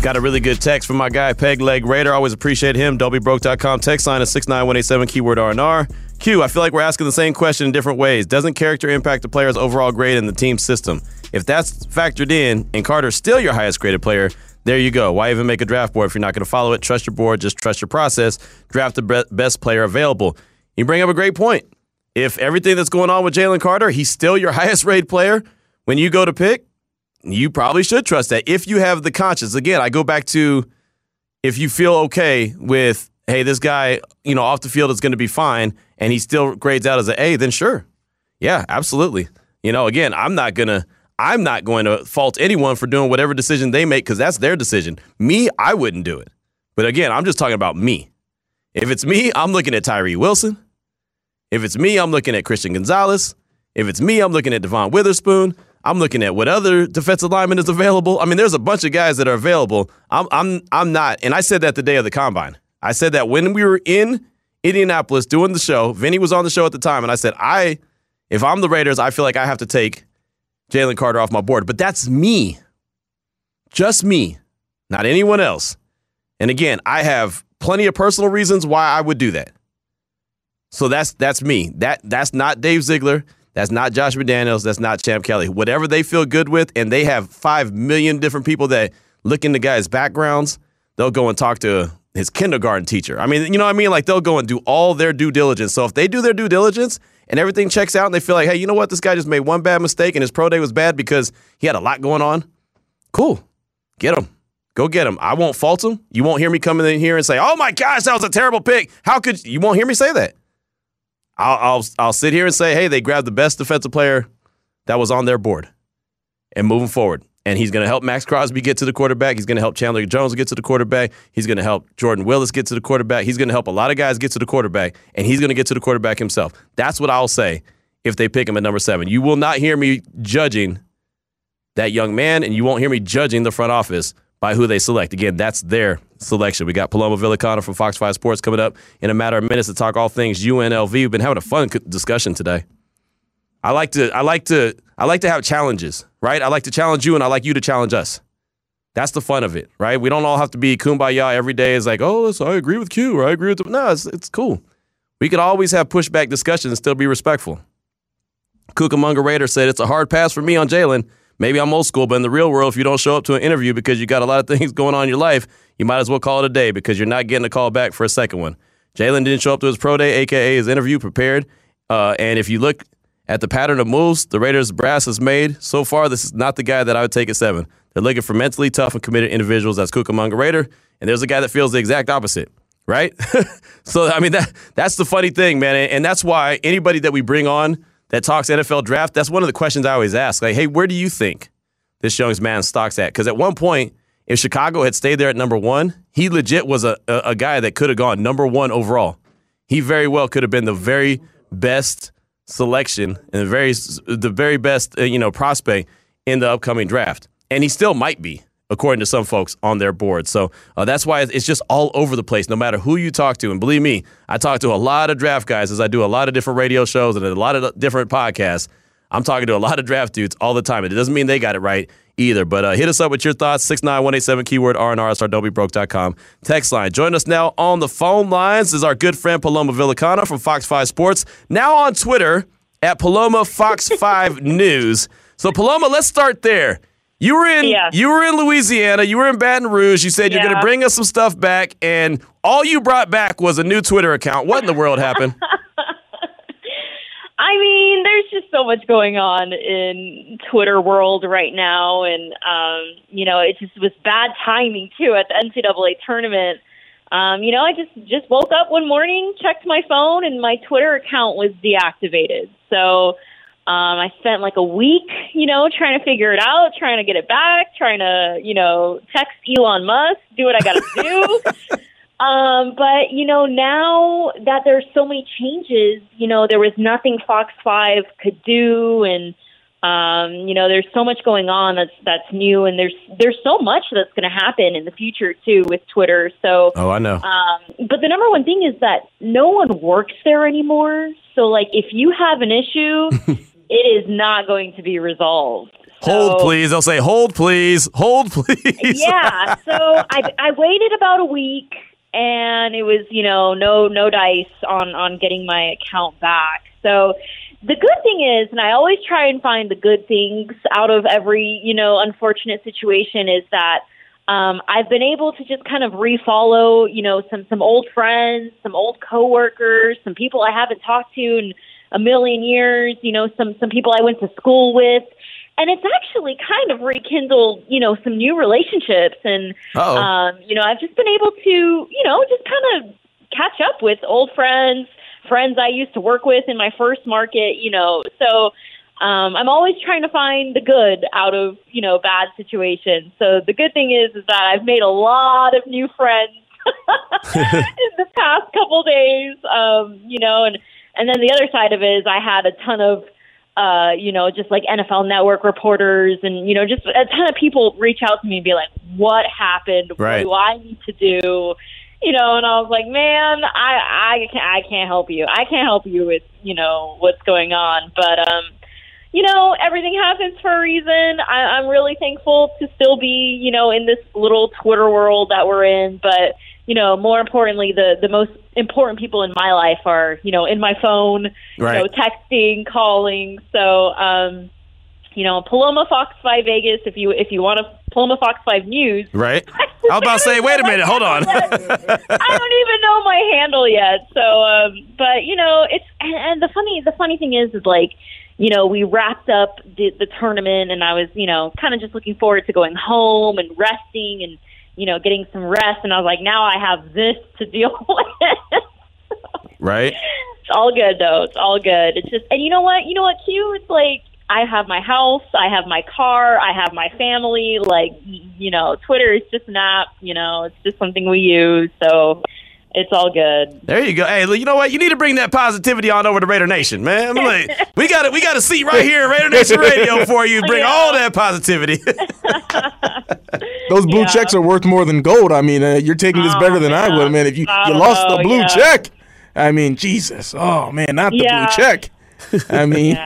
Got a really good text from my guy Peg Leg Raider. Always appreciate him. DobyBroke.com text line is 69187 keyword R&R. Q, I feel like we're asking the same question in different ways. Doesn't character impact the player's overall grade in the team system? If that's factored in and Carter's still your highest graded player, there you go. Why even make a draft board if you're not going to follow it? Trust your board, just trust your process. Draft the best player available. You bring up a great point. If everything that's going on with Jalen Carter, he's still your highest rated player, when you go to pick, you probably should trust that. If you have the conscience, again, I go back to if you feel okay with, hey, this guy, you know, off the field is going to be fine and he still grades out as an A, then sure. Yeah, absolutely. You know, again, I'm not going to. I'm not going to fault anyone for doing whatever decision they make because that's their decision. Me, I wouldn't do it. But again, I'm just talking about me. If it's me, I'm looking at Tyree Wilson. If it's me, I'm looking at Christian Gonzalez. If it's me, I'm looking at Devon Witherspoon. I'm looking at what other defensive lineman is available. I mean, there's a bunch of guys that are available. I'm I'm I'm not, and I said that the day of the combine. I said that when we were in Indianapolis doing the show. Vinny was on the show at the time, and I said, I, if I'm the Raiders, I feel like I have to take Jalen Carter off my board. But that's me, just me, not anyone else. And again, I have plenty of personal reasons why I would do that. So that's that's me. That that's not Dave Ziegler. That's not Josh McDaniels. That's not Champ Kelly. Whatever they feel good with, and they have five million different people that look into guys' backgrounds. They'll go and talk to his kindergarten teacher. I mean, you know what I mean? Like they'll go and do all their due diligence. So if they do their due diligence and everything checks out and they feel like, hey, you know what? This guy just made one bad mistake and his pro day was bad because he had a lot going on. Cool. Get him. Go get him. I won't fault him. You won't hear me coming in here and say, oh my gosh, that was a terrible pick. How could you won't hear me say that? I'll, I'll, I'll sit here and say, hey, they grabbed the best defensive player that was on their board and moving forward and he's going to help Maxx Crosby get to the quarterback. He's going to help Chandler Jones get to the quarterback. He's going to help Jordan Willis get to the quarterback. He's going to help a lot of guys get to the quarterback, and he's going to get to the quarterback himself. That's what I'll say if they pick him at number seven. You will not hear me judging that young man, and you won't hear me judging the front office by who they select. Again, that's their selection. We got Paloma Villicana from Fox 5 Sports coming up in a matter of minutes to talk all things UNLV. We've been having a fun discussion today. I like to I like to I like to have challenges, right? I like to challenge you and I like you to challenge us. That's the fun of it, right? We don't all have to be kumbaya every day. It's like, oh, I agree with Q or I agree with no, it's, it's cool. We could always have pushback discussions and still be respectful. Cucamonga Raider said it's a hard pass for me on Jalen. Maybe I'm old school, but in the real world, if you don't show up to an interview because you got a lot of things going on in your life, you might as well call it a day because you're not getting a call back for a second one. Jalen didn't show up to his pro day, aka his interview prepared. Uh, and if you look at the pattern of moves the Raiders brass has made so far, this is not the guy that I would take at seven. They're looking for mentally tough and committed individuals. That's Cucamonga Raider, and there's a guy that feels the exact opposite, right? so I mean that that's the funny thing, man, and that's why anybody that we bring on that talks NFL draft, that's one of the questions I always ask. Like, hey, where do you think this young man stock's at? Because at one point, if Chicago had stayed there at number one, he legit was a, a, a guy that could have gone number one overall. He very well could have been the very best selection and the very the very best uh, you know prospect in the upcoming draft, and he still might be according to some folks on their board. So uh, that's why it's just all over the place, no matter who you talk to. And believe me, I talk to a lot of draft guys as I do a lot of different radio shows and a lot of different podcasts. I'm talking to a lot of draft dudes all the time. And it doesn't mean they got it right either. But uh, hit us up with your thoughts, 69187 keyword StarDobyBroke.com. Text line. Join us now on the phone lines is our good friend Paloma Villicana from Fox 5 Sports. Now on Twitter at Paloma Fox 5 News. So Paloma, let's start there. You were in yeah. you were in Louisiana, you were in Baton Rouge. You said you're going to bring us some stuff back and all you brought back was a new Twitter account. What in the world happened? I mean, there's just so much going on in Twitter world right now, and um, you know, it just was bad timing too at the NCAA tournament. Um, you know, I just just woke up one morning, checked my phone, and my Twitter account was deactivated. So um, I spent like a week, you know, trying to figure it out, trying to get it back, trying to, you know, text Elon Musk, do what I got to do. Um, but you know, now that there's so many changes, you know, there was nothing Fox Five could do, and um, you know, there's so much going on that's that's new, and there's there's so much that's going to happen in the future too with Twitter. So, Oh, I know. um, but the number one thing is that no one works there anymore. So, like, if you have an issue, it is not going to be resolved. hold, please. They'll say, hold, please. Hold, please. yeah. So I I waited about a week, and it was you know no no dice on on getting my account back. So the good thing is, and I always try and find the good things out of every you know unfortunate situation is that. Um, I've been able to just kind of refollow, you know, some some old friends, some old coworkers, some people I haven't talked to in a million years. You know, some some people I went to school with, and it's actually kind of rekindled, you know, some new relationships. And Uh-oh. um, you know, I've just been able to, you know, just kind of catch up with old friends, friends I used to work with in my first market. You know, so um, I'm always trying to find the good out of you know bad situations. So the good thing is is that I've made a lot of new friends in the past couple days. Um, you know, and and then the other side of it is I had a ton of uh, you know, just like NFL Network reporters and you know, just a ton of people reach out to me and be like, "What happened? Right. What do I need to do?" You know, and I was like, "Man, I I can't I can't help you. I can't help you with you know what's going on." But um, you know, everything happens for a reason. I, I'm really thankful to still be, you know, in this little Twitter world that we're in. But, you know, more importantly, the, the most important people in my life are, you know, in my phone, Right. you know, texting, calling. So, um, you know, Paloma Fox 5 Vegas, if you, if you want to, Paloma Fox 5 News. Right? I was about to say, wait a minute, hold on. I don't even know my handle yet. So, um, but you know, it's and, and the funny the funny thing is, is like, you know, we wrapped up the, the tournament, and I was, you know, kind of just looking forward to going home and resting and you know getting some rest. And I was like, now I have this to deal with. right? It's all good though. It's all good. It's just, and you know what? You know what? Q. It's like I have my house, I have my car, I have my family. Like, you know, Twitter is just an app. You know, it's just something we use. So it's all good. There you go. Hey, you know what? You need to bring that positivity on over to Raider Nation, man. I'm like, we got it. We got a seat right here, at Raider Nation Radio, for you. Bring all that positivity. Those blue Yeah. checks are worth more than gold. I mean, uh, you're taking this Oh, better than I would, man. If you, you lost the blue yeah. check, I mean, Jesus. Oh, man, not the blue check. I mean.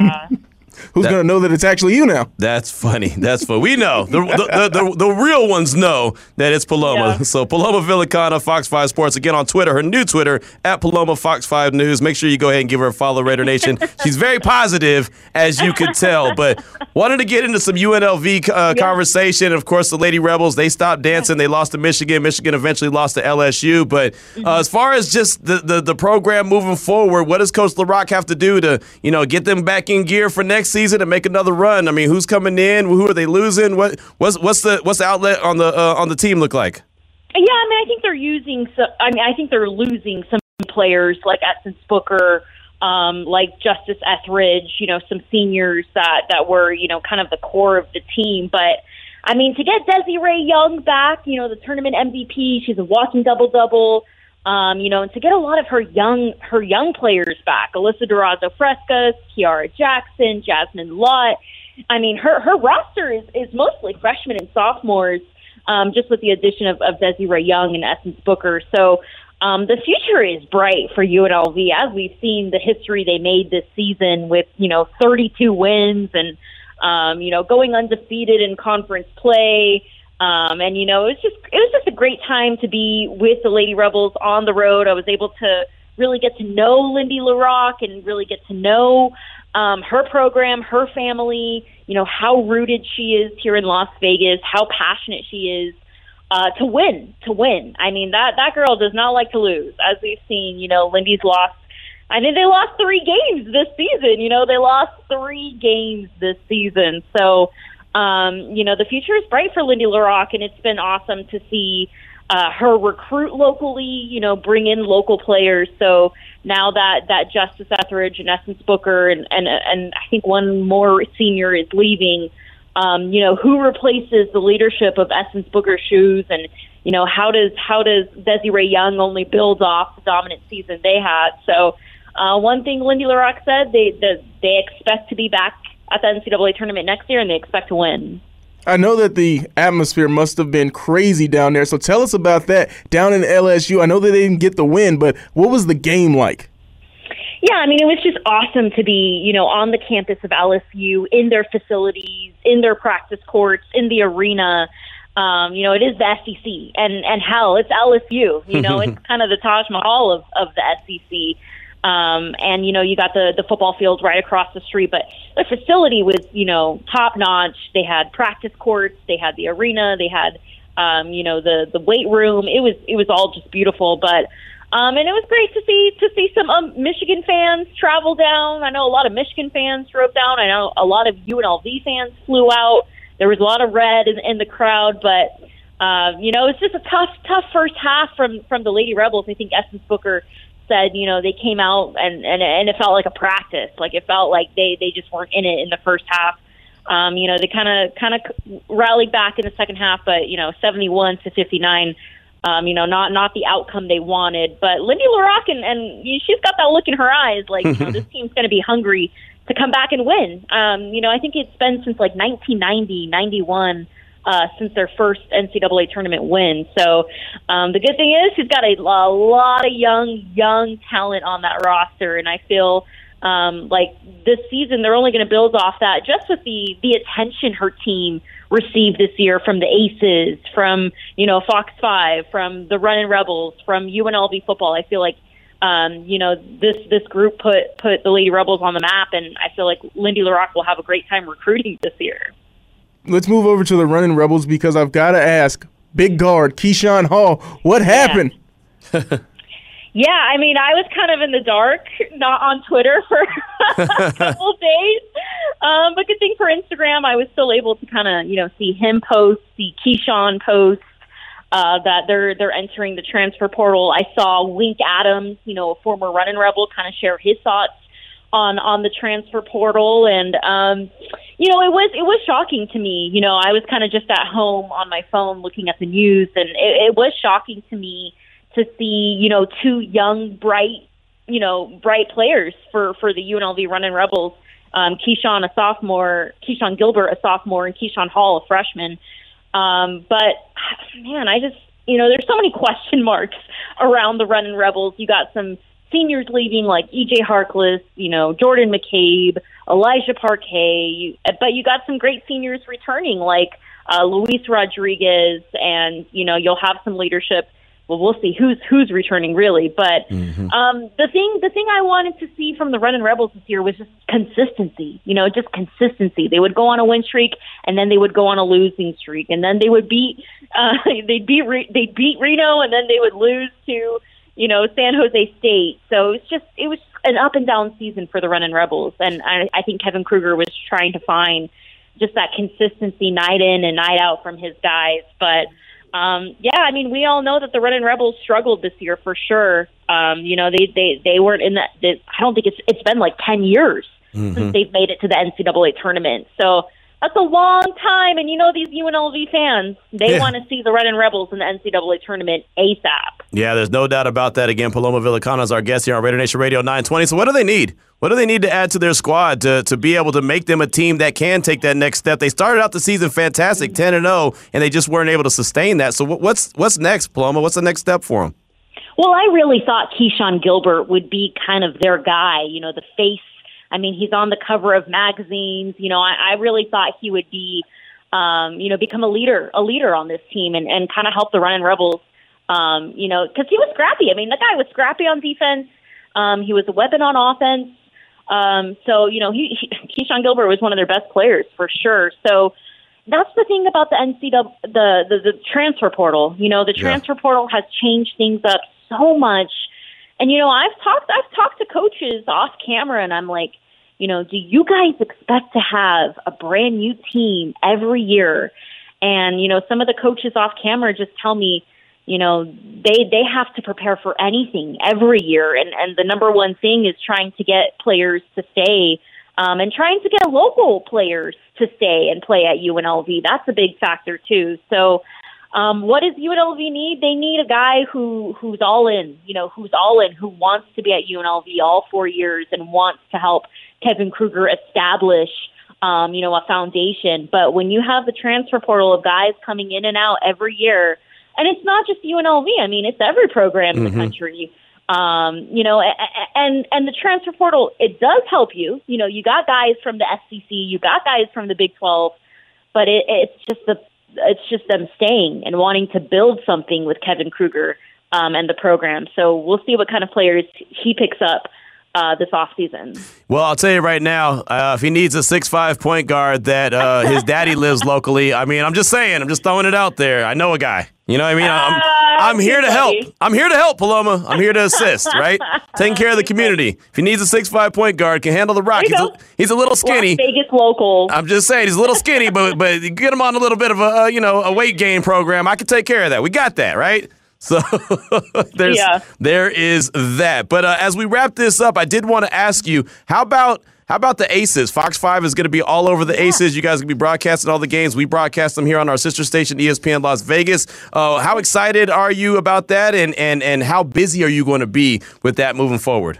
Who's going to know that it's actually you now? That's funny. That's funny. We know. The, the, the, the, the real ones know that it's Paloma. Yeah. So Paloma Villicana, Fox 5 Sports, again on Twitter, her new Twitter, at Paloma Fox 5 News. Make sure you go ahead and give her a follow, Raider Nation. She's very positive, as you could tell. But wanted to get into some UNLV uh, conversation. Of course, the Lady Rebels, they stopped dancing. They lost to Michigan. Michigan eventually lost to LSU. But uh, as far as just the, the, the program moving forward, what does Coach La Rocque have to do to, you know, get them back in gear for next season and make another run? I mean, who's coming in? Who are they losing? What what's what's the what's the outlet on the uh, on the team look like? Yeah, I mean, I think they're using. So, I mean, I think they're losing some players like Essence Booker, um, like Justice Ethridge. You know, some seniors that that were you know kind of the core of the team. But I mean, to get Desi-Rae Young back, you know, the tournament MVP, she's a walking double double. Um, you know, and to get a lot of her young her young players back, Alyssa Durazo Frescas, Kiara Jackson, Jasmine Lott. I mean, her her roster is is mostly freshmen and sophomores um, just with the addition of, of Desi-Rae Young and Essence Booker. So um, the future is bright for UNLV as we've seen the history they made this season with you know 32 wins and um, you know going undefeated in conference play. Um, and you know it was just it was just a great time to be with the Lady Rebels on the road. I was able to really get to know Lindy La Rocque and really get to know um, her program, her family, you know, how rooted she is here in Las Vegas, how passionate she is uh, to win, to win. I mean, that, that girl does not like to lose. As we've seen, you know, Lindy's lost, I think they lost three games this season. You know, they lost three games this season. So, um, you know, the future is bright for Lindy La Rocque, and it's been awesome to see uh, her recruit locally, you know, bring in local players. So now that that Justice Ethridge and Essence Booker and and and I think one more senior is leaving, um, you know, who replaces the leadership of Essence Booker Shoes and, you know, how does, how does Desi-Rae Young only build off the dominant season they had? So, uh, one thing Lindy La Rocque said, they, they, they expect to be back at the NCAA tournament next year and they expect to win. I know that the atmosphere must have been crazy down there. So tell us about that down in LSU. I know that they didn't get the win, but what was the game like? Yeah, I mean, it was just awesome to be, you know, on the campus of LSU, in their facilities, in their practice courts, in the arena. Um, you know, it is the SEC, and and hell, it's LSU. You know, it's kind of the Taj Mahal of of the SEC. Um, and you know, you got the the football field right across the street, but the facility was, you know, top notch. They had practice courts, they had the arena, they had, um, you know, the the weight room. It was it was all just beautiful, but um, and it was great to see to see some um, Michigan fans travel down. I know a lot of Michigan fans drove down. I know a lot of UNLV fans flew out. There was a lot of red in, in the crowd, but uh, you know it's just a tough, tough first half from from the Lady Rebels. I think Essence Booker said, you know, they came out and and and it felt like a practice. Like it felt like they they just weren't in it in the first half. Um, you know, they kind of kind of rallied back in the second half, but you know, 71 to 59 um, you know, not not the outcome they wanted. But Lindy La Rocque and, and she's got that look in her eyes, like you know, this team's going to be hungry to come back and win. Um, you know, I think it's been since like 1990, 91. Uh, since their first NCAA tournament win. So um, the good thing is she's got a, a lot of young, young talent on that roster, and I feel um, like this season they're only going to build off that just with the the attention her team received this year from the Aces, from you know Fox Five, from the Running Rebels, from UNLV football. I feel like um, you know this this group put put the Lady Rebels on the map, and I feel like Lindy La Rocque will have a great time recruiting this year. Let's move over to the Running Rebels because I've got to ask, big guard Keyshawn Hall, what happened? Yeah. Yeah, I mean, I was kind of in the dark, not on Twitter for a couple days. Um, but good thing for Instagram, I was still able to kind of, you know, see him post, see Keyshawn post uh, that they're they're entering the transfer portal. I saw Wink Adams, you know, a former running rebel, kind of share his thoughts on on the transfer portal, and um, you know, it was it was shocking to me. You know, I was kind of just at home on my phone looking at the news, and it, it was shocking to me to see, you know, two young, bright, you know, bright players for for the UNLV Running Rebels. Um, Keyshawn, a sophomore, Keshon Gilbert, a sophomore, and Keyshawn Hall, a freshman. Um, but man, I just, you know, there's so many question marks around the Running Rebels. You got some seniors leaving like EJ Harkless, you know, Jordan McCabe, Elijah Parquet, you, but you got some great seniors returning like uh, Luis Rodriguez, and you know, you'll have some leadership well, we'll see who's who's returning really. But mm-hmm. um, the thing the thing I wanted to see from the Running Rebels this year was just consistency. You know, just consistency. They would go on a win streak, and then they would go on a losing streak, and then they would beat uh, they'd beat Re- they'd beat Reno, and then they would lose to you know San Jose State. So it's just it was an up and down season for the Running Rebels, and I, I think Kevin Kruger was trying to find just that consistency night in and night out from his guys, but um, yeah, I mean, we all know that the Running Rebels struggled this year for sure. Um, you know, they they they weren't in that. They, I don't think it's it's been like ten years mm-hmm. since they've made it to the NCAA tournament. So that's a long time, and you know these UNLV fans, they yeah. want to see the Red and Rebels in the NCAA tournament ASAP. Yeah, there's no doubt about that. Again, Paloma Villicana is our guest here on Raider Nation Radio 920. So what do they need? What do they need to add to their squad to, to be able to make them a team that can take that next step? They started out the season fantastic, mm-hmm. 10 and 0, and they just weren't able to sustain that. So what's what's next, Paloma? What's the next step for them? Well, I really thought Keshon Gilbert would be kind of their guy, you know, the face I mean, he's on the cover of magazines. You know, I, I really thought he would be, um, you know, become a leader, a leader on this team, and and kind of help the running rebels. Um, you know, because he was scrappy. I mean, the guy was scrappy on defense. Um, he was a weapon on offense. Um, so you know, he, he Keshon Gilbert was one of their best players for sure. So that's the thing about the NCAA, the the, the transfer portal. You know, the transfer yeah. portal has changed things up so much. And you know, I've talked I've talked to coaches off camera, and I'm like, you know, do you guys expect to have a brand new team every year? And, you know, some of the coaches off camera just tell me, you know, they, they have to prepare for anything every year. And, and the number one thing is trying to get players to stay um, and trying to get local players to stay and play at UNLV. That's a big factor too. So. Um, what does UNLV need? They need a guy who who's all in, you know, who's all in, who wants to be at UNLV all four years and wants to help Kevin Kruger establish, um, you know, a foundation. But when you have the transfer portal of guys coming in and out every year, and it's not just UNLV. I mean, it's every program in the country. Um, you know, and and the transfer portal it does help you. You know, you got guys from the SEC, you got guys from the Big Twelve, but it, it's just the it's just them staying and wanting to build something with Kevin Kruger um, and the program. So we'll see what kind of players he picks up uh, this offseason. Well, I'll tell you right now, uh, if he needs a six-five point guard that uh, his daddy lives locally, I mean, I'm just saying, I'm just throwing it out there. I know a guy. You know what I mean? I'm, Uh, I'm here to help. I'm here to help, Paloma. I'm here to assist, right? Taking care of the community. If he needs a six-five point guard, can handle the rock. He's a, he's a little skinny. Las Vegas local. I'm just saying he's a little skinny, but but get him on a little bit of a uh, you know a weight gain program. I can take care of that. We got that right. So there's Yeah. there is that. But uh, as we wrap this up, I did want to ask you how about. How about the Aces? Fox 5 is going to be all over the Aces. You guys are going to be broadcasting all the games. We broadcast them here on our sister station, ESPN Las Vegas. Uh, how excited are you about that, and, and, and how busy are you going to be with that moving forward?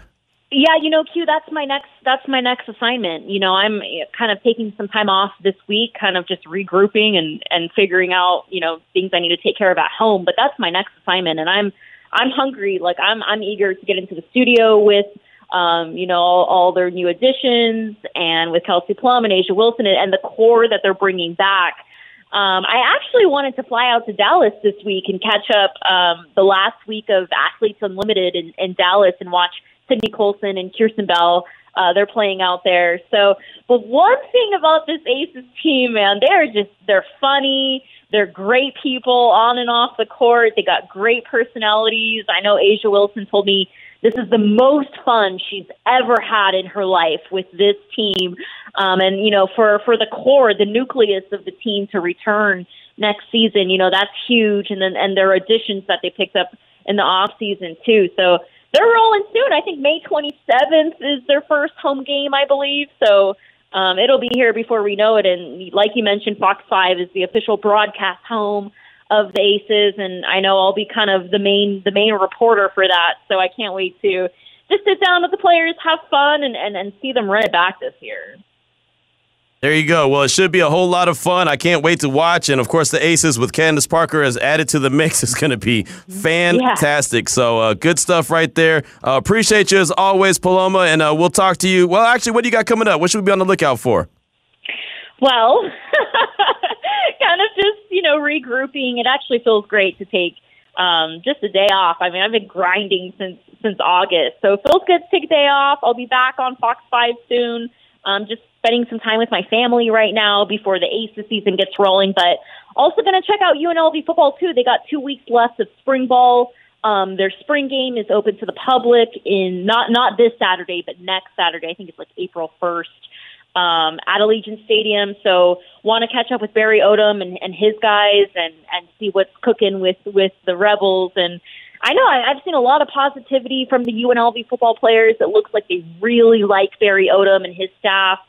Yeah, you know, Q, that's my next that's my next assignment. You know, I'm kind of taking some time off this week, kind of just regrouping and and figuring out, you know, things I need to take care of at home, but that's my next assignment and I'm I'm hungry, like I'm I'm eager to get into the studio with um, you know, all, all their new additions and with Kelsey Plum and A'ja Wilson and, and the core that they're bringing back. Um, I actually wanted to fly out to Dallas this week and catch up um, the last week of Athletes Unlimited in, in Dallas and watch Sydney Colson and Kierstan Bell. Uh, they're playing out there. So, but one thing about this Aces team, man, they're just they're funny. They're great people on and off the court. They got great personalities. I know A'ja Wilson told me this is the most fun she's ever had in her life with this team. Um, and you know, for for the core, the nucleus of the team to return next season, you know, that's huge. And then and their additions that they picked up in the off season too. So they're rolling soon. I think May 27th is their first home game, I believe. So um, it'll be here before we know it. And like you mentioned, Fox 5 is the official broadcast home of the Aces, and I know I'll be kind of the main the main reporter for that. So I can't wait to just sit down with the players, have fun, and and, and see them run it back this year. There you go. Well, it should be a whole lot of fun. I can't wait to watch. And of course, the Aces with Candace Parker as added to the mix is going to be fantastic. So, uh, good stuff right there. Uh, appreciate you as always, Paloma. And uh, we'll talk to you. Well, actually, what do you got coming up? What should we be on the lookout for? Well, kind of just, you know, regrouping. It actually feels great to take um, just a day off. I mean, I've been grinding since since August, so it feels good to take a day off. I'll be back on Fox Five soon. Um, just spending some time with my family right now before the Aces season gets rolling. But also going to check out UNLV football too. They got two weeks left of spring ball. Um, their spring game is open to the public in not not this Saturday, but next Saturday. I think it's like April first um, at Allegiant Stadium. So want to catch up with Barry Odom and, and his guys and, and see what's cooking with, with the Rebels. And I know I, I've seen a lot of positivity from the UNLV football players. It looks like they really like Barry Odom and his staff.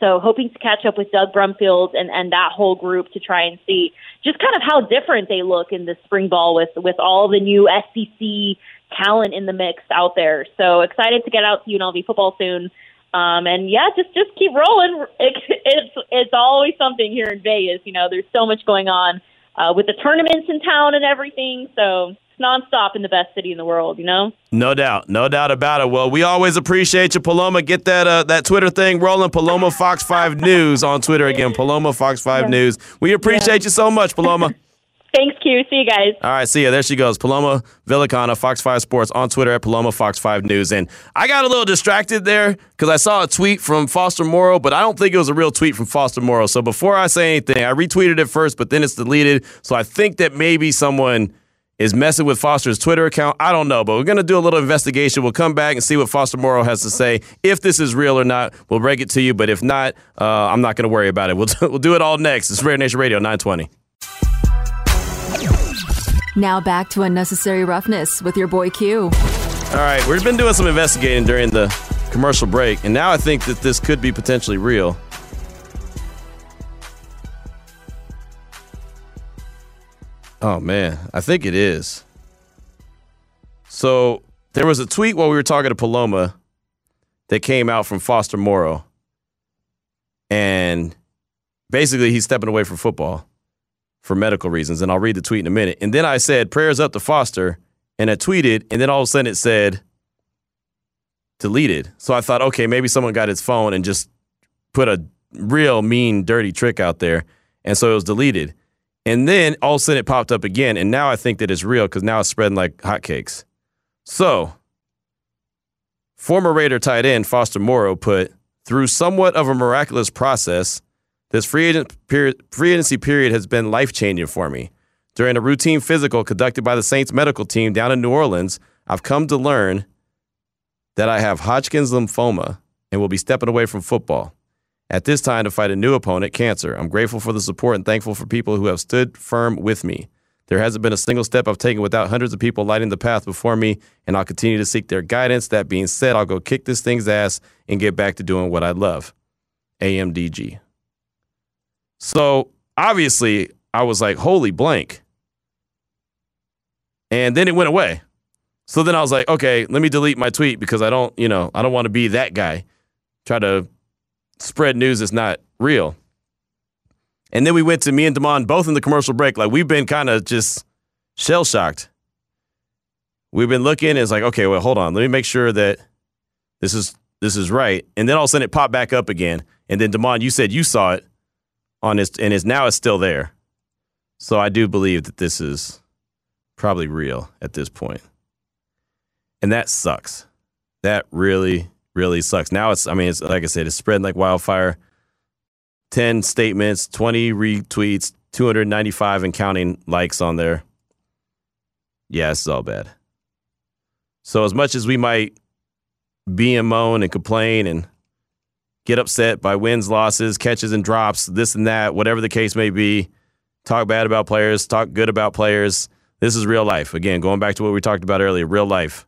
So hoping to catch up with Doug Brumfield and, and that whole group to try and see just kind of how different they look in the spring ball with, with all the new SEC talent in the mix out there. So excited to get out to UNLV football soon. Um, and yeah, just just keep rolling. It, it's it's always something here in Vegas. You know, there's so much going on uh, with the tournaments in town and everything. So it's nonstop in the best city in the world. You know. No doubt, no doubt about it. Well, we always appreciate you, Paloma. Get that uh, that Twitter thing rolling. Paloma Fox Five News on Twitter again. Paloma Fox Five News. We appreciate you so much, Paloma. Thanks, Q. See you guys. All right, see ya. There she goes. Paloma Villicana, Fox 5 Sports on Twitter at Paloma Fox 5 News. And I got a little distracted there because I saw a tweet from Foster Moreau, but I don't think it was a real tweet from Foster Moreau. So before I say anything, I retweeted it first, but then it's deleted. So I think that maybe someone is messing with Foster's Twitter account. I don't know, but we're going to do a little investigation. We'll come back and see what Foster Moreau has to say. If this is real or not, we'll break it to you. But if not, uh, I'm not going to worry about it. We'll, we'll do it all next. It's Rare Nation Radio 920. Now back to unnecessary roughness with your boy Q. All right, we've been doing some investigating during the commercial break, and now I think that this could be potentially real. Oh man, I think it is. So there was a tweet while we were talking to Paloma that came out from Foster Moreau. And basically he's stepping away from football for medical reasons. And I'll read the tweet in a minute. And then I said, prayers up to Foster. And I tweeted, and then all of a sudden it said deleted. So I thought, okay, maybe someone got his phone and just put a real mean, dirty trick out there. And so it was deleted. And then all of a sudden it popped up again. And now I think that it's real because now it's spreading like hotcakes. So, former Raider tight end Foster Moreau put, through somewhat of a miraculous process, this free, agent period, free agency period has been life changing for me. During a routine physical conducted by the Saints medical team down in New Orleans, I've come to learn that I have Hodgkin's lymphoma and will be stepping away from football. At this time, to fight a new opponent, cancer. I'm grateful for the support and thankful for people who have stood firm with me. There hasn't been a single step I've taken without hundreds of people lighting the path before me, and I'll continue to seek their guidance. That being said, I'll go kick this thing's ass and get back to doing what I love. AMDG. So obviously, I was like, holy blank. And then it went away. So then I was like, okay, let me delete my tweet because I don't, you know, I don't want to be that guy. Try to spread news that's not real. And then we went to me and Damon both in the commercial break. Like we've been kind of just shell shocked. We've been looking, it's like, okay, well, hold on. Let me make sure that this is this is right. And then all of a sudden it popped back up again. And then Damon, you said you saw it on his and it's now it's still there. So I do believe that this is probably real at this point. And that sucks. That really, really sucks. Now it's I mean, it's like I said, it's spreading like wildfire. 10 statements, 20 retweets, 295 and counting likes on there. Yeah, it's all bad. So, as much as we might be and moan and complain and get upset by wins, losses, catches and drops, this and that, whatever the case may be, talk bad about players, talk good about players, this is real life. Again, going back to what we talked about earlier, real life.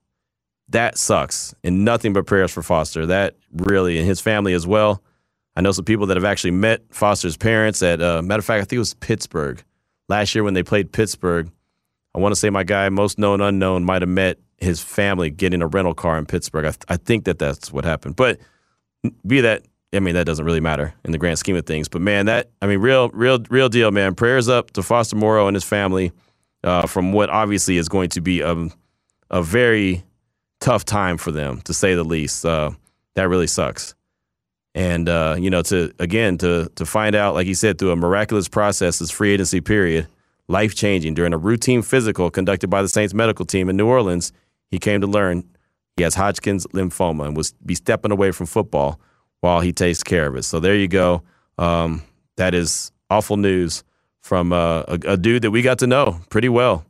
That sucks. And nothing but prayers for Foster. That really, and his family as well. I know some people that have actually met Foster's parents at, uh, matter of fact, I think it was Pittsburgh last year when they played Pittsburgh. I want to say my guy, most known unknown, might have met his family getting a rental car in Pittsburgh. I, th- I think that that's what happened. But be that, I mean, that doesn't really matter in the grand scheme of things. But man, that, I mean, real, real, real deal, man. Prayers up to Foster Moreau and his family uh, from what obviously is going to be a, a very tough time for them, to say the least. Uh, that really sucks and uh, you know to again to to find out like he said through a miraculous process this free agency period life changing during a routine physical conducted by the saints medical team in new orleans he came to learn he has hodgkin's lymphoma and will be stepping away from football while he takes care of it so there you go um, that is awful news from uh, a, a, dude that we got to know pretty well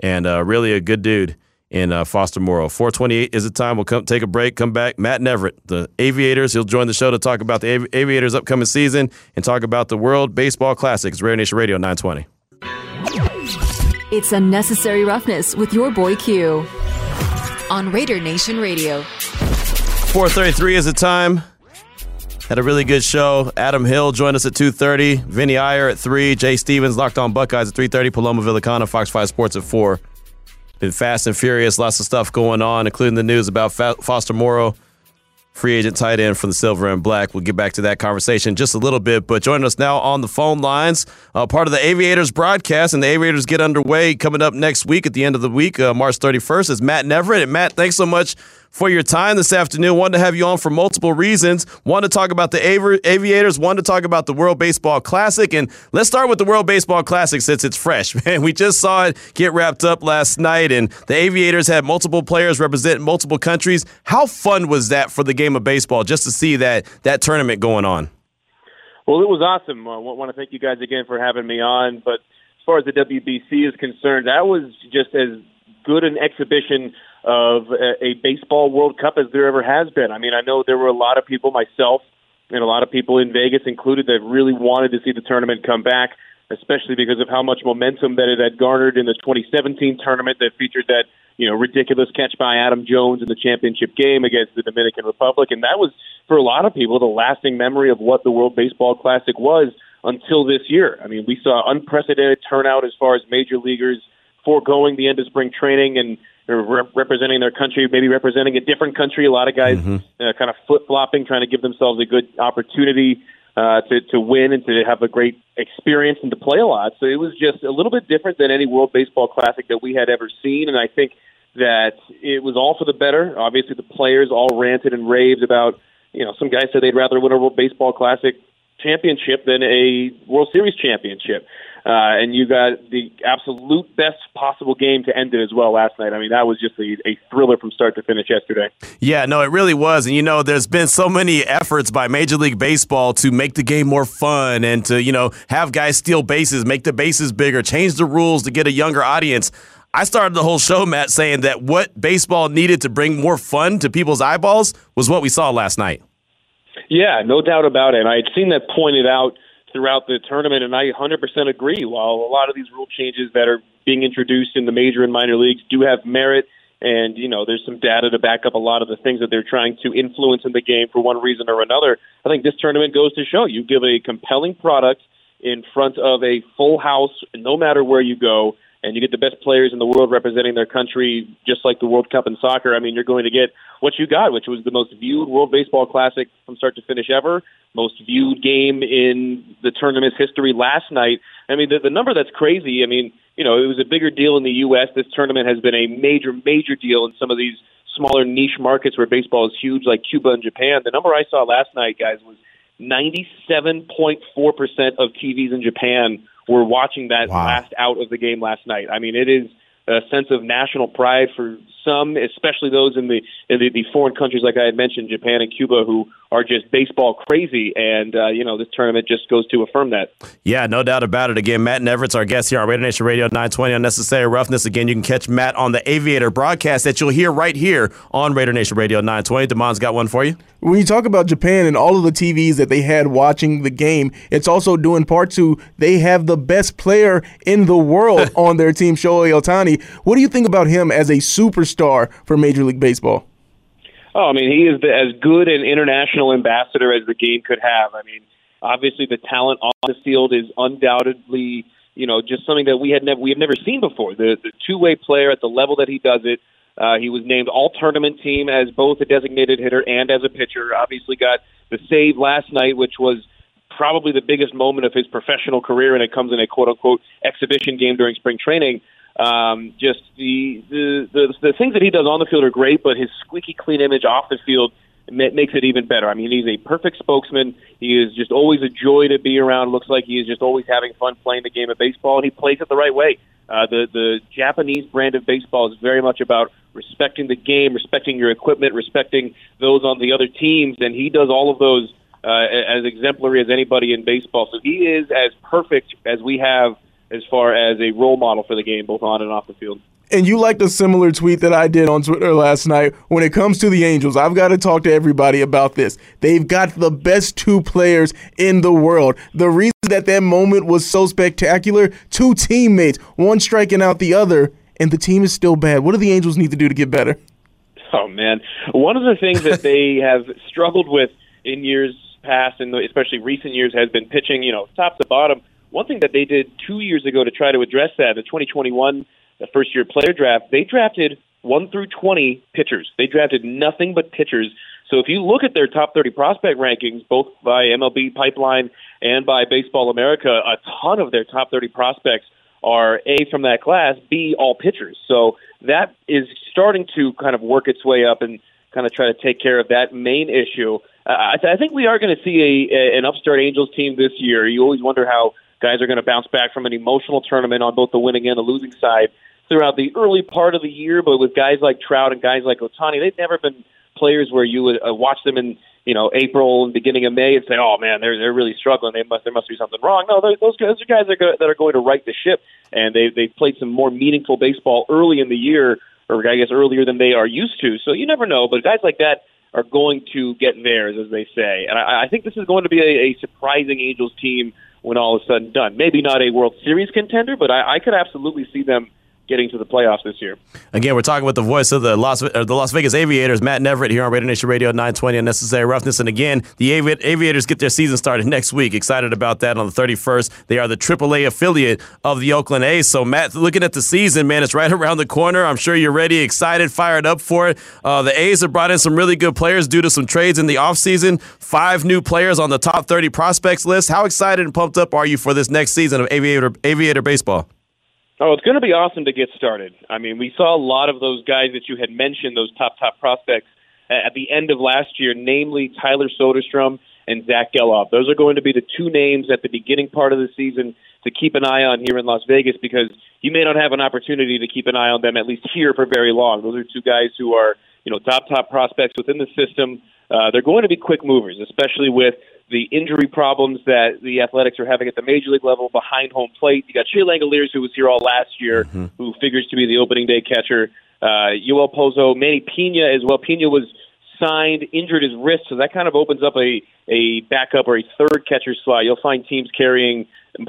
and uh, really a good dude in uh, Foster Moreau. 428 is the time. We'll come take a break, come back. Matt Neverett, the Aviators, he'll join the show to talk about the Avi- Aviators' upcoming season and talk about the World Baseball Classics. Raider Nation Radio 920. It's Unnecessary Roughness with your boy Q on Raider Nation Radio. 433 is the time. Had a really good show. Adam Hill joined us at 2.30. Vinny Iyer at 3. Jay Stevens, Locked On Buckeyes at 3.30. Paloma Villicana, Fox 5 Sports at 4 been fast and furious, lots of stuff going on, including the news about Foster Moreau, free agent tight end from the Silver and Black. We'll get back to that conversation just a little bit, but joining us now on the phone lines, uh, part of the Aviators broadcast, and the Aviators get underway coming up next week at the end of the week, uh, March 31st, is Matt Neverett. And Matt, thanks so much for your time this afternoon. Wanted to have you on for multiple reasons. One to talk about the Aviators, one to talk about the World Baseball Classic. And let's start with the World Baseball Classic since it's fresh, man. We just saw it get wrapped up last night, and the Aviators had multiple players represent multiple countries. How fun was that for the game of baseball just to see that that tournament going on? Well, it was awesome. I want to thank you guys again for having me on. But as far as the WBC is concerned, that was just as good an exhibition of a, a baseball World Cup as there ever has been. I mean, I know there were a lot of people, myself and a lot of people in Vegas included, that really wanted to see the tournament come back. especially because of how much momentum that it had garnered in the 2017 tournament that featured that you know ridiculous catch by Adam Jones in the championship game against the Dominican Republic, and that was for a lot of people the lasting memory of what the World Baseball Classic was until this year. I mean, we saw unprecedented turnout as far as major leaguers foregoing the end of spring training and rep- representing their country, maybe representing a different country. A lot of guys mm-hmm. uh, kind of flip flopping, trying to give themselves a good opportunity uh, to to win and to have a great experience and to play a lot. So it was just a little bit different than any World Baseball Classic that we had ever seen, and I think that it was all for the better. Obviously, the players all ranted and raved about. You know, some guys said they'd rather win a World Baseball Classic championship than a World Series championship. Uh, and you got the absolute best possible game to end it as well last night. I mean, that was just a, a thriller from start to finish yesterday. Yeah, no, it really was. And, you know, there's been so many efforts by Major League Baseball to make the game more fun and to, you know, have guys steal bases, make the bases bigger, change the rules to get a younger audience. I started the whole show, Matt, saying that what baseball needed to bring more fun to people's eyeballs was what we saw last night. Yeah, no doubt about it. And I had seen that pointed out throughout the tournament, and I 100% agree. While a lot of these rule changes that are being introduced in the major and minor leagues do have merit, and you know there's some data to back up a lot of the things that they're trying to influence in the game for one reason or another. I think this tournament goes to show you give a compelling product in front of a full house, no matter where you go and you get the best players in the world representing their country, just like the World Cup in soccer, I mean, you're going to get what you got, which was the most viewed World Baseball Classic from start to finish ever, most viewed game in the tournament's history last night. I mean, the, the number that's crazy, I mean, you know, it was a bigger deal in the U.S. This tournament has been a major, major deal in some of these smaller niche markets where baseball is huge, like Cuba and Japan. The number I saw last night, guys, was 97.4% of TVs in Japan were watching that wow. last out of the game last night. I mean, it is a sense of national pride for some, especially those in the in the, the foreign countries like I had mentioned, Japan and Cuba, who are just baseball crazy. And uh, you know, this tournament just goes to affirm that. Yeah, no doubt about it. Again, Matt Neverett's our guest here on Raider Nation Radio 920 Unnecessary Roughness. Again, you can catch Matt on the Aviator broadcast that you'll hear right here on Raider Nation Radio 920. Demond's got one for you. When you talk about Japan and all of the TVs that they had watching the game, it's also doing part to they have the best player in the world on their team, Shohei Ohtani. What do you think about him as a superstar for Major League Baseball? Oh, I mean, he is the, as good an international ambassador as the game could have. I mean, obviously the talent on the field is undoubtedly, you know, just something that we had never we have never seen before. The the two way player at the level that he does it. Uh, he was named all tournament team as both a designated hitter and as a pitcher. Obviously, got the save last night, which was probably the biggest moment of his professional career, and it comes in a quote unquote exhibition game during spring training. Um, just the, the the the things that he does on the field are great, but his squeaky clean image off the field makes it even better. I mean, he's a perfect spokesman. He is just always a joy to be around. Looks like he is just always having fun playing the game of baseball, and he plays it the right way. Uh, the the Japanese brand of baseball is very much about respecting the game, respecting your equipment, respecting those on the other teams, and he does all of those uh, as exemplary as anybody in baseball. So he is as perfect as we have as far as a role model for the game, both on and off the field. And you liked a similar tweet that I did on Twitter last night. When it comes to the Angels, I've got to talk to everybody about this. They've got the best two players in the world. The reason that that moment was so spectacular, two teammates, one striking out the other, and the team is still bad. What do the Angels need to do to get better? Oh man, one of the things that they have struggled with in years past, and especially recent years, has been pitching. You know, top to bottom one thing that they did two years ago to try to address that, the 2021 the first year player draft, they drafted 1 through 20 pitchers. They drafted nothing but pitchers. So if you look at their top 30 prospect rankings, both by MLB Pipeline and by Baseball America, a ton of their top 30 prospects are A, from that class, B, all pitchers. So that is starting to kind of work its way up and kind of try to take care of that main issue. Uh, I, th- I think we are going to see a, a, an upstart Angels team this year. You always wonder how Guys are going to bounce back from an emotional tournament on both the winning and the losing side throughout the early part of the year. But with guys like Trout and guys like Ohtani, they've never been players where you would uh, watch them in you know April and beginning of May and say, "Oh man, they're they're really struggling. They must there must be something wrong." No, those guys are guys that are, go, that are going to right the ship, and they they've played some more meaningful baseball early in the year, or I guess earlier than they are used to. So you never know. But guys like that are going to get theirs, as they say. And I, I think this is going to be a, a surprising Angels team when all is said and done. Maybe not a World Series contender, but I, I could absolutely see them getting to the playoffs this year. Again, we're talking with the voice of the Las, the Las Vegas Aviators, Matt Neverett, here on Radio Nation Radio 920 Unnecessary Roughness. And again, the Avi- Aviators get their season started next week. Excited about that on the 31st. They are the AAA affiliate of the Oakland A's. So, Matt, looking at the season, man, it's right around the corner. I'm sure you're ready, excited, fired up for it. Uh, the A's have brought in some really good players due to some trades in the offseason. Five new players on the top 30 prospects list. How excited and pumped up are you for this next season of Aviator, Aviator Baseball? Oh, it's going to be awesome to get started. I mean, we saw a lot of those guys that you had mentioned, those top, top prospects at the end of last year, namely Tyler Soderstrom and Zack Gelof. Those are going to be the two names at the beginning part of the season to keep an eye on here in Las Vegas because you may not have an opportunity to keep an eye on them at least here for very long. Those are two guys who are, you know, top, top prospects within the system. Uh, they're going to be quick movers, especially with the injury problems that the Athletics are having at the major league level behind home plate. You got Shea Langeliers, who was here all last year, mm-hmm. who figures to be the opening day catcher. Uh, Joel Pozo, Manny Pena as well. Pena was signed, injured his wrist, so that kind of opens up a a backup or a third catcher slot. You'll find teams carrying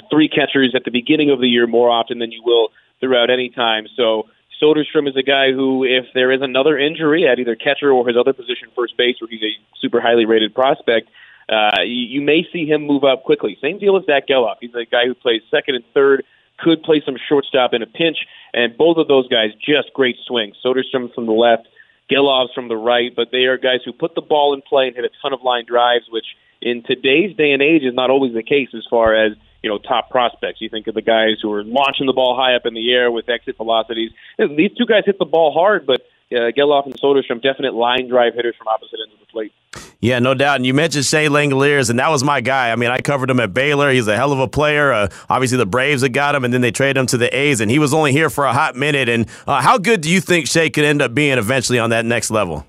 three catchers at the beginning of the year more often than you will throughout any time. So Soderstrom is a guy who, if there is another injury at either catcher or his other position, first base, where he's a super highly rated prospect, uh, you, you may see him move up quickly. Same deal with Zack Gelof. He's a guy who plays second and third, could play some shortstop in a pinch, and both of those guys just great swings. Soderstrom from the left, Gelof's from the right, but they are guys who put the ball in play and hit a ton of line drives, which in today's day and age is not always the case as far as you know top prospects. You think of the guys who are launching the ball high up in the air with exit velocities. These two guys hit the ball hard, but uh, Gelof and Soderstrom definite line drive hitters from opposite ends of the plate. Yeah, no doubt. And you mentioned Shea Langeliers, and that was my guy. I mean, I covered him at Baylor. He's a hell of a player. Uh, obviously, the Braves had got him, and then they traded him to the A's, and he was only here for a hot minute. And uh, how good do you think Shea could end up being eventually on that next level?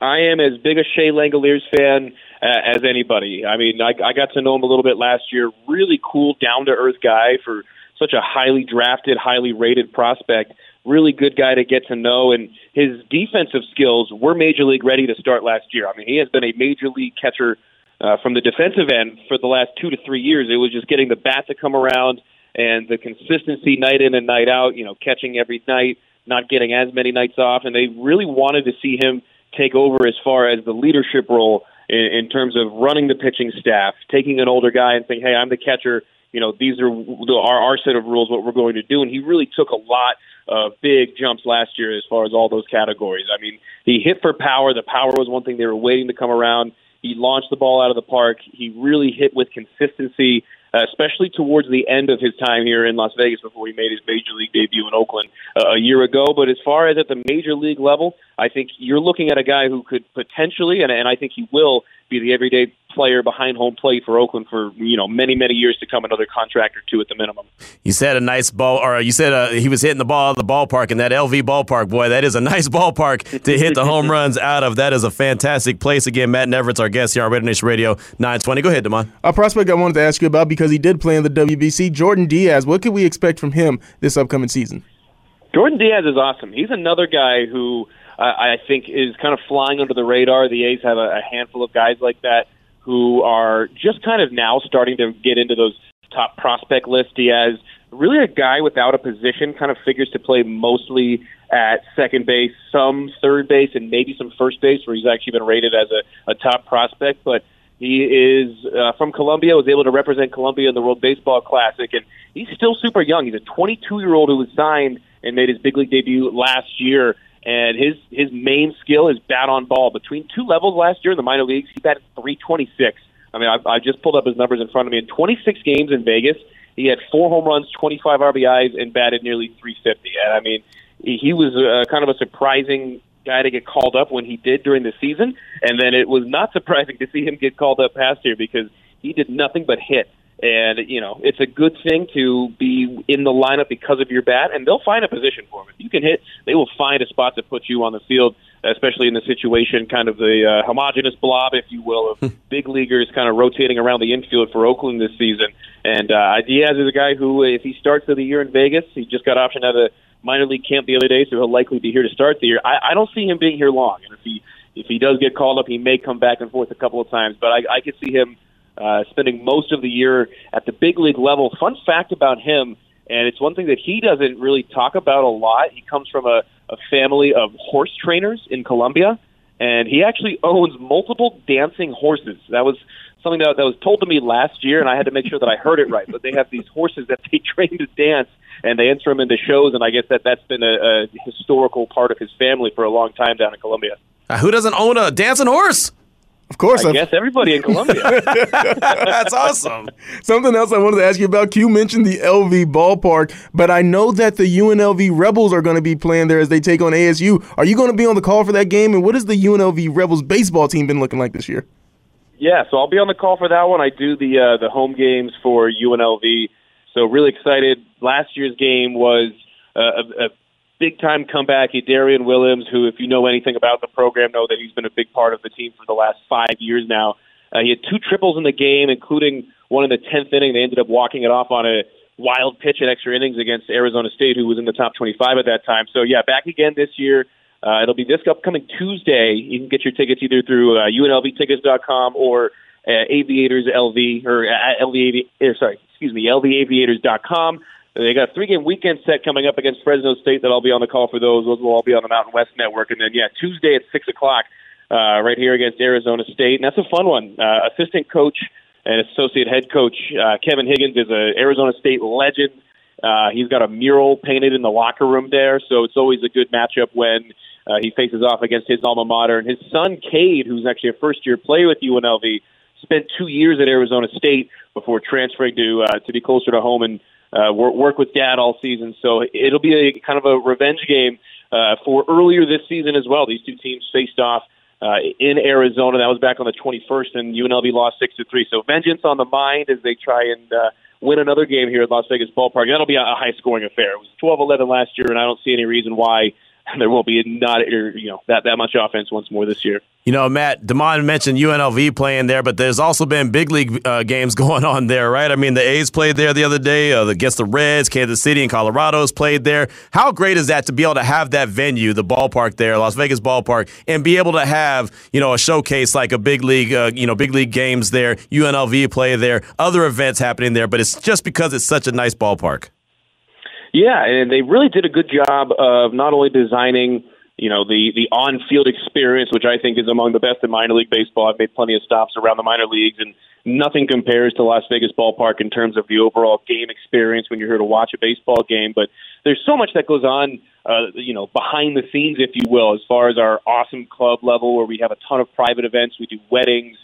I am as big a Shea Langeliers fan uh, as anybody. I mean, I, I got to know him a little bit last year. Really cool, down to earth guy for such a highly drafted, highly rated prospect really good guy to get to know, and his defensive skills were major league ready to start last year. I mean, he has been a major league catcher uh, from the defensive end for the last two to three years. It was just getting the bat to come around and the consistency night in and night out. You know, catching every night, not getting as many nights off, and they really wanted to see him take over as far as the leadership role in, in terms of running the pitching staff, taking an older guy and saying, "Hey, I'm the catcher." You know, these are our, our set of rules, what we're going to do. And he really took a lot uh, big jumps last year as far as all those categories. I mean, he hit for power. The power was one thing they were waiting to come around. He launched the ball out of the park. He really hit with consistency, especially towards the end of his time here in Las Vegas before he made his major league debut in Oakland uh, a year ago. But as far as at the major league level, I think you're looking at a guy who could potentially, and I think he will, be the everyday player behind home plate for Oakland for you know many many years to come. Another contract or two at the minimum. You said a nice ball, or you said uh, he was hitting the ball out of the ballpark, and that LV ballpark, boy, that is a nice ballpark to hit the home runs out of. That is a fantastic place. Again, Matt Neverett's our guest here on Raider Nation Radio 920. Go ahead, Damon. A prospect I wanted to ask you about because he did play in the WBC, Jordan Diaz. What can we expect from him this upcoming season? Jordan Diaz is awesome. He's another guy who uh, I think is kind of flying under the radar. The A's have a, a handful of guys like that who are just kind of now starting to get into those top prospect lists. Diaz, really a guy without a position, kind of figures to play mostly at second base, some third base, and maybe some first base, where he's actually been rated as a, a top prospect. But he is uh, from Colombia, was able to represent Colombia in the World Baseball Classic, and he's still super young. He's a 22 year old who was signed and made his big league debut last year and his his main skill is bat on ball. Between two levels last year in the minor leagues, he batted 326. I mean, I, I just pulled up his numbers in front of me. In 26 games in Vegas, he had four home runs, 25 RBIs, and batted nearly 350. And I mean, he, was uh, kind of a surprising guy to get called up when he did during the season, and then it was not surprising to see him get called up past year because he did nothing but hit. And you know, it's a good thing to be in the lineup because of your bat, and they'll find a position for him. If you can hit, they will find a spot to put you on the field, especially in the situation, kind of the uh, homogenous blob, if you will, of big leaguers kind of rotating around the infield for Oakland this season. And uh, Diaz is a guy who, if he starts the year in Vegas, he just got option out of minor league camp the other day, so he'll likely be here to start the year. I, I don't see him being here long, and if he if he does get called up, he may come back and forth a couple of times, but I, I could see him uh, spending most of the year at the big league level. Fun fact about him, and it's one thing that he doesn't really talk about a lot. He comes from a, a family of horse trainers in Colombia, and he actually owns multiple dancing horses. That was something that, that was told to me last year, and I had to make sure that I heard it right. But they have these horses that they train to dance, and they enter them into shows, and I guess that that's been a, a historical part of his family for a long time down in Colombia. Uh, who doesn't own a dancing horse? Of course, I I've- guess everybody in Colombia. That's awesome. Something else I wanted to ask you about. Q mentioned the LV ballpark, but I know that the UNLV Rebels are going to be playing there as they take on ASU. Are you going to be on the call for that game? And what has the UNLV Rebels baseball team been looking like this year? Yeah, so I'll be on the call for that one. I do the uh, the home games for UNLV, so really excited. Last year's game was uh, a, a big time comeback. Darian Williams, who, if you know anything about the program, know that he's been a big part of the team for the last five years now. Uh, he had two triples in the game, including one in the tenth inning. They ended up walking it off on a wild pitch at extra innings against Arizona State, who was in the top 25 at that time. So yeah, back again this year. Uh, it'll be this upcoming Tuesday. You can get your tickets either through uh, UNLVtickets.com or uh, Aviators LV or uh, LV er, sorry, excuse me, LVAviators.com. They got a three-game weekend set coming up against Fresno State that I'll be on the call for those. Those will all be on the Mountain West Network, and then yeah, Tuesday at six o'clock, uh, right here against Arizona State, and that's a fun one. Uh, assistant coach and associate head coach uh, Kevin Higgins is an Arizona State legend. Uh, he's got a mural painted in the locker room there, so it's always a good matchup when uh, he faces off against his alma mater. And his son, Cade, who's actually a first year player with UNLV, spent two years at Arizona State before transferring to uh, to be closer to home and uh, work, work with dad all season. So it'll be a kind of a revenge game uh, for earlier this season as well. These two teams faced off uh, in Arizona. That was back on the 21st, and UNLV lost six to three. So vengeance on the mind as they try and uh, win another game here at Las Vegas Ballpark. That'll be a, high scoring affair. It was 12-11 last year, and I don't see any reason why there won't be not you know that that much offense once more this year. You know, Matt, Demond mentioned UNLV playing there, but there's also been big league uh, games going on there, right? I mean, the A's played there the other day uh, against the Reds. Kansas City and Colorado's played there. How great is that to be able to have that venue, the ballpark there, Las Vegas ballpark, and be able to have you know a showcase like a big league, uh, you know, big league games there, UNLV play there, other events happening there, but it's just because it's such a nice ballpark. Yeah, and they really did a good job of not only designing, you know, the the on-field experience, which I think is among the best in minor league baseball. I've made plenty of stops around the minor leagues, and nothing compares to Las Vegas ballpark in terms of the overall game experience when you're here to watch a baseball game. But there's so much that goes on, uh, you know, behind the scenes, if you will, as far as our awesome club level, where we have a ton of private events. We do weddings,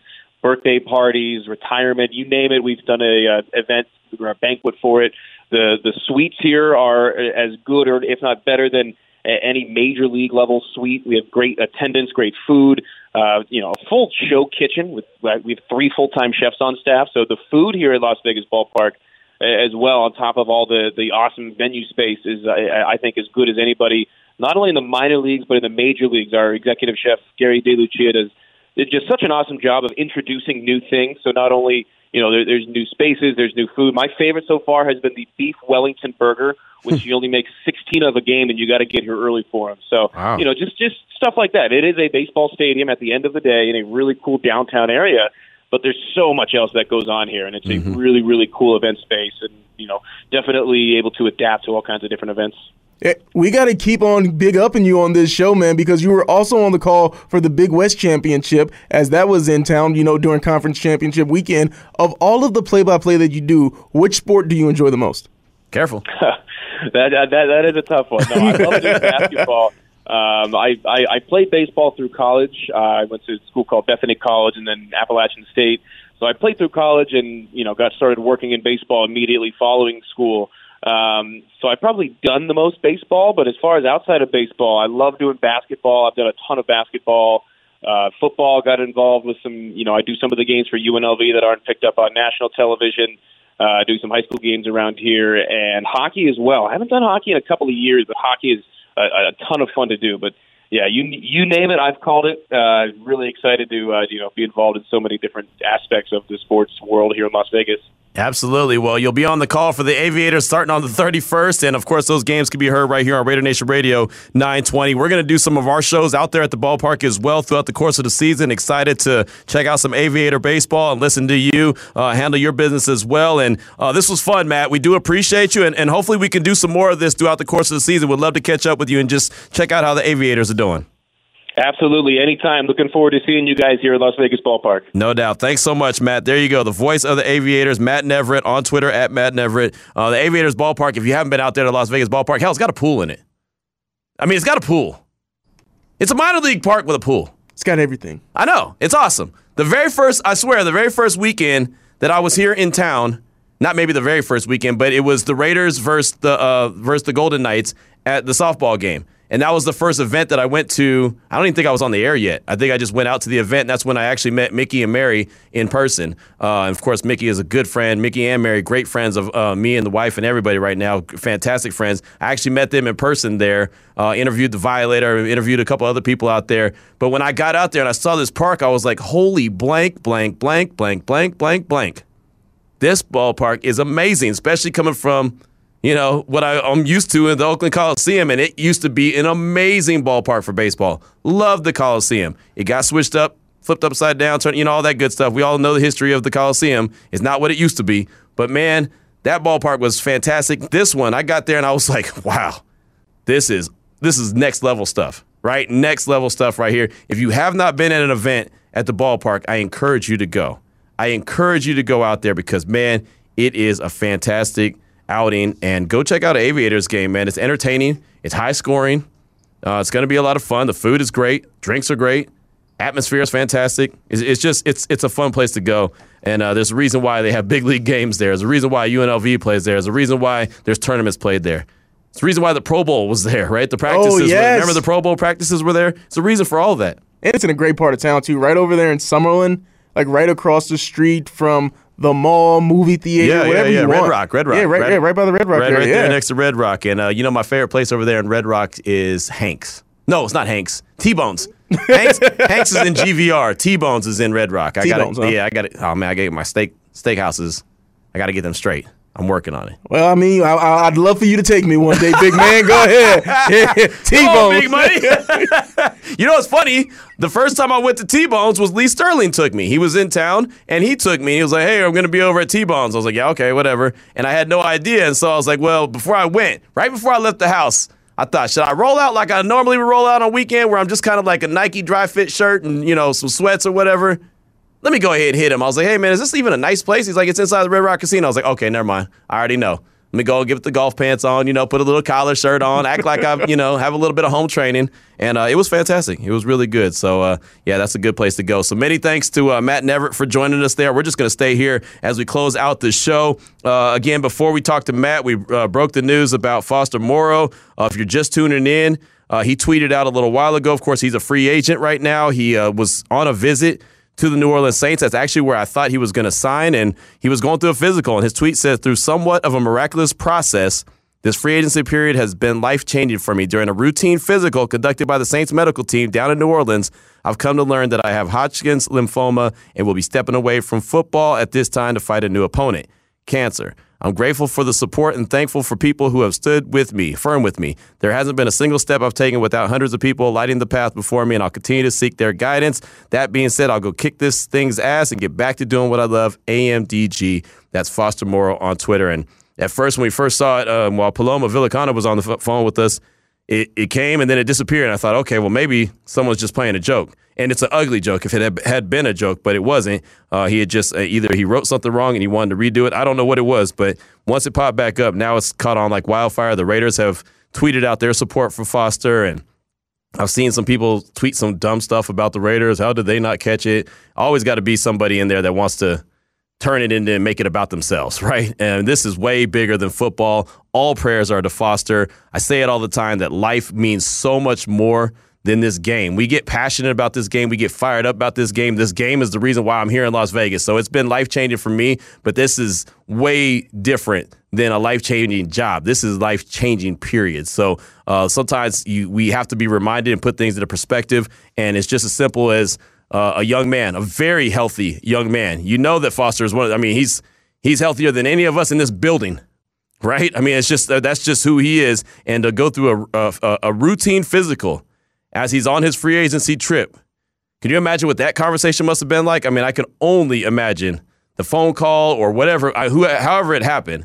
birthday parties, retirement, you name it. We've done a uh, event or a banquet for it. The the suites here are as good or if not better than any major league level suite. We have great attendance, great food, uh, you know, a full show kitchen with we have three full time chefs on staff. So the food here at Las Vegas Ballpark, as well, on top of all the the awesome venue space, is I, I think as good as anybody. Not only in the minor leagues but in the major leagues. Our executive chef Gary DeLucia does just such an awesome job of introducing new things. So not only you know there, there's new spaces, there's new food. My favorite so far has been the beef Wellington burger, which hmm. you only make 16 of a game, and you got to get here early for them. So Wow. you know just just stuff like that. It is a baseball stadium at the end of the day in a really cool downtown area. But there's so much else that goes on here, and it's a mm-hmm. really, really cool event space, and you know, definitely able to adapt to all kinds of different events. Eh, We got to keep on big upping you on this show, man, because you were also on the call for the Big West Championship as that was in town, you know, during conference championship weekend. Of all of the play by play that you do, which sport do you enjoy the most? Careful. that, that that is a tough one. No, I love doing basketball. Um, I, I I played baseball through college. Uh, I went to a school called Bethany College and then Appalachian State. So I played through college and you know got started working in baseball immediately following school. Um, so I've probably done the most baseball, but as far as outside of baseball, I love doing basketball. I've done a ton of basketball. Uh, football got involved with some, you know, I do some of the games for UNLV that aren't picked up on national television. Uh, I do some high school games around here and hockey as well. I haven't done hockey in a couple of years, but hockey is a, a ton of fun to do. But yeah, you you name it, I've called it. Uh, really excited to uh, you know be involved in so many different aspects of the sports world here in Las Vegas. Absolutely. Well, you'll be on the call for the Aviators starting on the 31st. And of course, those games can be heard right here on Raider Nation Radio 920. We're going to do some of our shows out there at the ballpark as well throughout the course of the season. Excited to check out some Aviator baseball and listen to you uh, handle your business as well. And uh, this was fun, Matt. We do appreciate you. And, and hopefully, we can do some more of this throughout the course of the season. We'd love to catch up with you and just check out how the Aviators are doing. Absolutely. Anytime. Looking forward to seeing you guys here at Las Vegas Ballpark. No doubt. Thanks so much, Matt. There you go. The voice of the Aviators, Matt Neverett, on Twitter at Matt Neverett. Uh, the Aviators Ballpark, if you haven't been out there to Las Vegas Ballpark, hell, it's got a pool in it. I mean, it's got a pool. It's a minor league park with a pool. It's got everything. I know. It's awesome. The very first, I swear, the very first weekend that I was here in town, not maybe the very first weekend, but it was the Raiders versus the uh, versus the Golden Knights at the softball game. And that was the first event that I went to. I don't even think I was on the air yet. I think I just went out to the event. That's when I actually met Mickey and Mary in person. Uh, and of course, Mickey is a good friend. Mickey and Mary, great friends of uh, me and the wife and everybody right now. Fantastic friends. I actually met them in person there. Uh, interviewed the Violator. Interviewed a couple other people out there. But when I got out there and I saw this park, I was like, "Holy blank, blank, blank, blank, blank, blank, blank." This ballpark is amazing, especially coming from you know, what I, am used to in the Oakland Coliseum, and it used to be an amazing ballpark for baseball. Love the Coliseum. It got switched up, flipped upside down, turned, you know, all that good stuff. We all know the history of the Coliseum. It's not what it used to be, but man, that ballpark was fantastic. This one, I got there and I was like, wow, this is this is next level stuff, right? Next level stuff right here. If you have not been at an event at the ballpark, I encourage you to go. I encourage you to go out there because man, it is a fantastic outing and go check out Aviators game, man. It's entertaining, it's high scoring, uh, it's going to be a lot of fun. The food is great, drinks are great, atmosphere is fantastic. It's, it's just it's it's a fun place to go. And uh, there's a reason why they have big league games there. There's a reason why UNLV plays there. There's a reason why there's tournaments played there. It's the reason why the Pro Bowl was there, right? The practices. Oh, yes. remember the Pro Bowl practices were there? It's the reason for all of that. And it's in a great part of town too, right over there in Summerlin, like right across the street from the mall, movie theater, yeah, whatever yeah, yeah. you Red want. Rock, Red Rock. Yeah, right, Red, yeah, right by the Red Rock right, area. Right yeah. there next to Red Rock. And uh, you know my favorite place over there in Red Rock is Hanks. No, it's not Hanks. T-Bones. Hanks, Hanks is in GVR. T-Bones is in Red Rock. I got it. Huh? Yeah, I got it. Oh man, I got my steak steakhouses. I got to get them straight. I'm working on it. Well, I mean, I, would love for you to take me one day, big man. Go ahead. T-Bones. big money. you know what's funny? The first time I went to T-Bones was Lee Sterling took me. He was in town and he took me. He was like, "Hey, I'm going to be over at T-Bones." I was like, "Yeah, okay, whatever." And I had no idea, and so I was like, "Well, before I went, right before I left the house." I thought, should I roll out like I normally would roll out on weekend, where I'm just kind of like a Nike dry fit shirt and you know some sweats or whatever? Let me go ahead and hit him. I was like, hey, man, is this even a nice place? He's like, it's inside the Red Rock Casino. I was like, okay, never mind. I already know. Let me go give the golf pants on, you know, put a little collar shirt on, act like I, you know, have a little bit of home training. And uh, it was fantastic. It was really good. So, uh, yeah, that's a good place to go. So, many thanks to uh, Matt Neverett for joining us there. We're just going to stay here as we close out the show. Uh, again, before we talk to Matt, we uh, broke the news about Foster Moreau. Uh, if you're just tuning in, he tweeted out a little while ago. Of course, he's a free agent right now. He was on a visit to the New Orleans Saints. That's actually where I thought he was going to sign, and he was going through a physical. And his tweet said, through somewhat of a miraculous process, this free agency period has been life changing for me. During a routine physical conducted by the Saints medical team down in New Orleans, I've come to learn that I have Hodgkin's lymphoma and will be stepping away from football at this time to fight a new opponent cancer. I'm grateful for the support and thankful for people who have stood with me, firm with me. There hasn't been a single step I've taken without hundreds of people lighting the path before me, and I'll continue to seek their guidance. That being said, I'll go kick this thing's ass and get back to doing what I love. AMDG. That's Foster Moreau on Twitter. And at first, when we first saw it, um, while Paloma Villicana was on the phone with us, it, it came and then it disappeared. And I thought, okay, well, maybe someone's just playing a joke and it's an ugly joke if it had, been a joke, but it wasn't. Uh, he had just uh, either he wrote something wrong and he wanted to redo it. I don't know what it was, but once it popped back up, now it's caught on like wildfire. The Raiders have tweeted out their support for Foster, and I've seen some people tweet some dumb stuff about the Raiders. How did they not catch it? Always got to be somebody in there that wants to turn it into and make it about themselves, right? And this is way bigger than football. All prayers are to Foster. I say it all the time that life means so much more than this game. We get passionate about this game. We get fired up about this game. This game is the reason why I'm here in Las Vegas. So it's been life changing for me, but this is way different than a life changing job. This is life changing, period. So uh, sometimes you, we have to be reminded and put things into perspective. And it's just as simple as uh, a young man, a very healthy young man. You know that Foster is one of, I mean, he's He's healthier than any of us in this building, right? I mean, it's just uh, that's just who he is. And to go through a, a, a routine physical as he's on his free agency trip, can you imagine what that conversation must have been like? I mean, I can only imagine the phone call or whatever, uh, who, however it happened.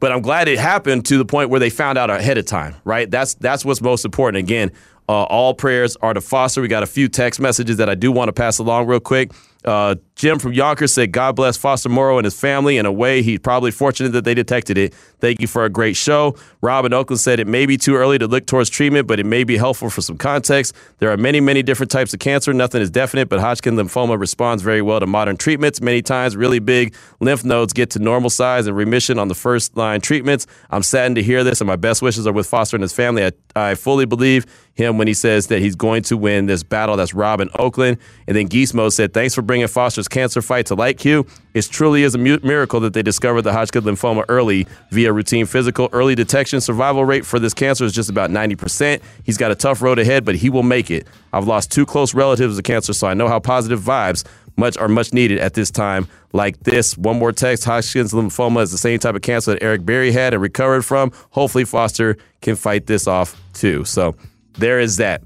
But I'm glad it happened to the point where they found out ahead of time, right? That's that's what's most important. Again, uh, all prayers are to Foster. We got a few text messages that I do want to pass along real quick. Uh, Jim from Yonkers said, God bless Foster Moreau and his family. In a way, he's probably fortunate that they detected it. Thank you for a great show. Rob in Oakland said, It may be too early to look towards treatment, but it may be helpful for some context. There are many, many different types of cancer. Nothing is definite, but Hodgkin lymphoma responds very well to modern treatments. Many times, really big lymph nodes get to normal size and remission on the first line treatments. I'm saddened to hear this, and my best wishes are with Foster and his family. I, I fully believe him when he says that he's going to win this battle. That's Rob in Oakland. And then Geesmo said, Thanks for bringing Foster's cancer fight to light, Q. It truly is a miracle that they discovered the Hodgkin lymphoma early via routine physical. Early detection survival rate for this cancer is just about 90%. He's got a tough road ahead, but he will make it. I've lost two close relatives to cancer, so I know how positive vibes much are much needed at this time like this. One more text Hodgkin's lymphoma is the same type of cancer that Eric Berry had and recovered from. Hopefully, Foster can fight this off too. So there is that.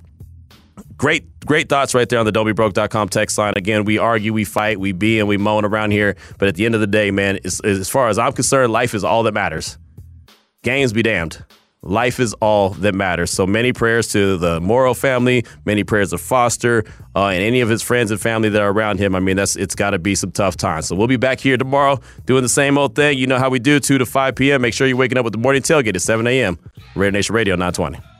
Great, great thoughts right there on the don'tbebroke.com text line. Again, we argue, we fight, we be, and we moan around here. But at the end of the day, man, as, far as I'm concerned, life is all that matters. Games be damned. Life is all that matters. So many prayers to the Moreau family, many prayers to Foster, uh, and any of his friends and family that are around him. I mean, that's it's got to be some tough times. So we'll be back here tomorrow doing the same old thing. You know how we do, 2 to 5 p.m. Make sure you're waking up with the morning tailgate at 7 a.m. Raider Nation Radio 920.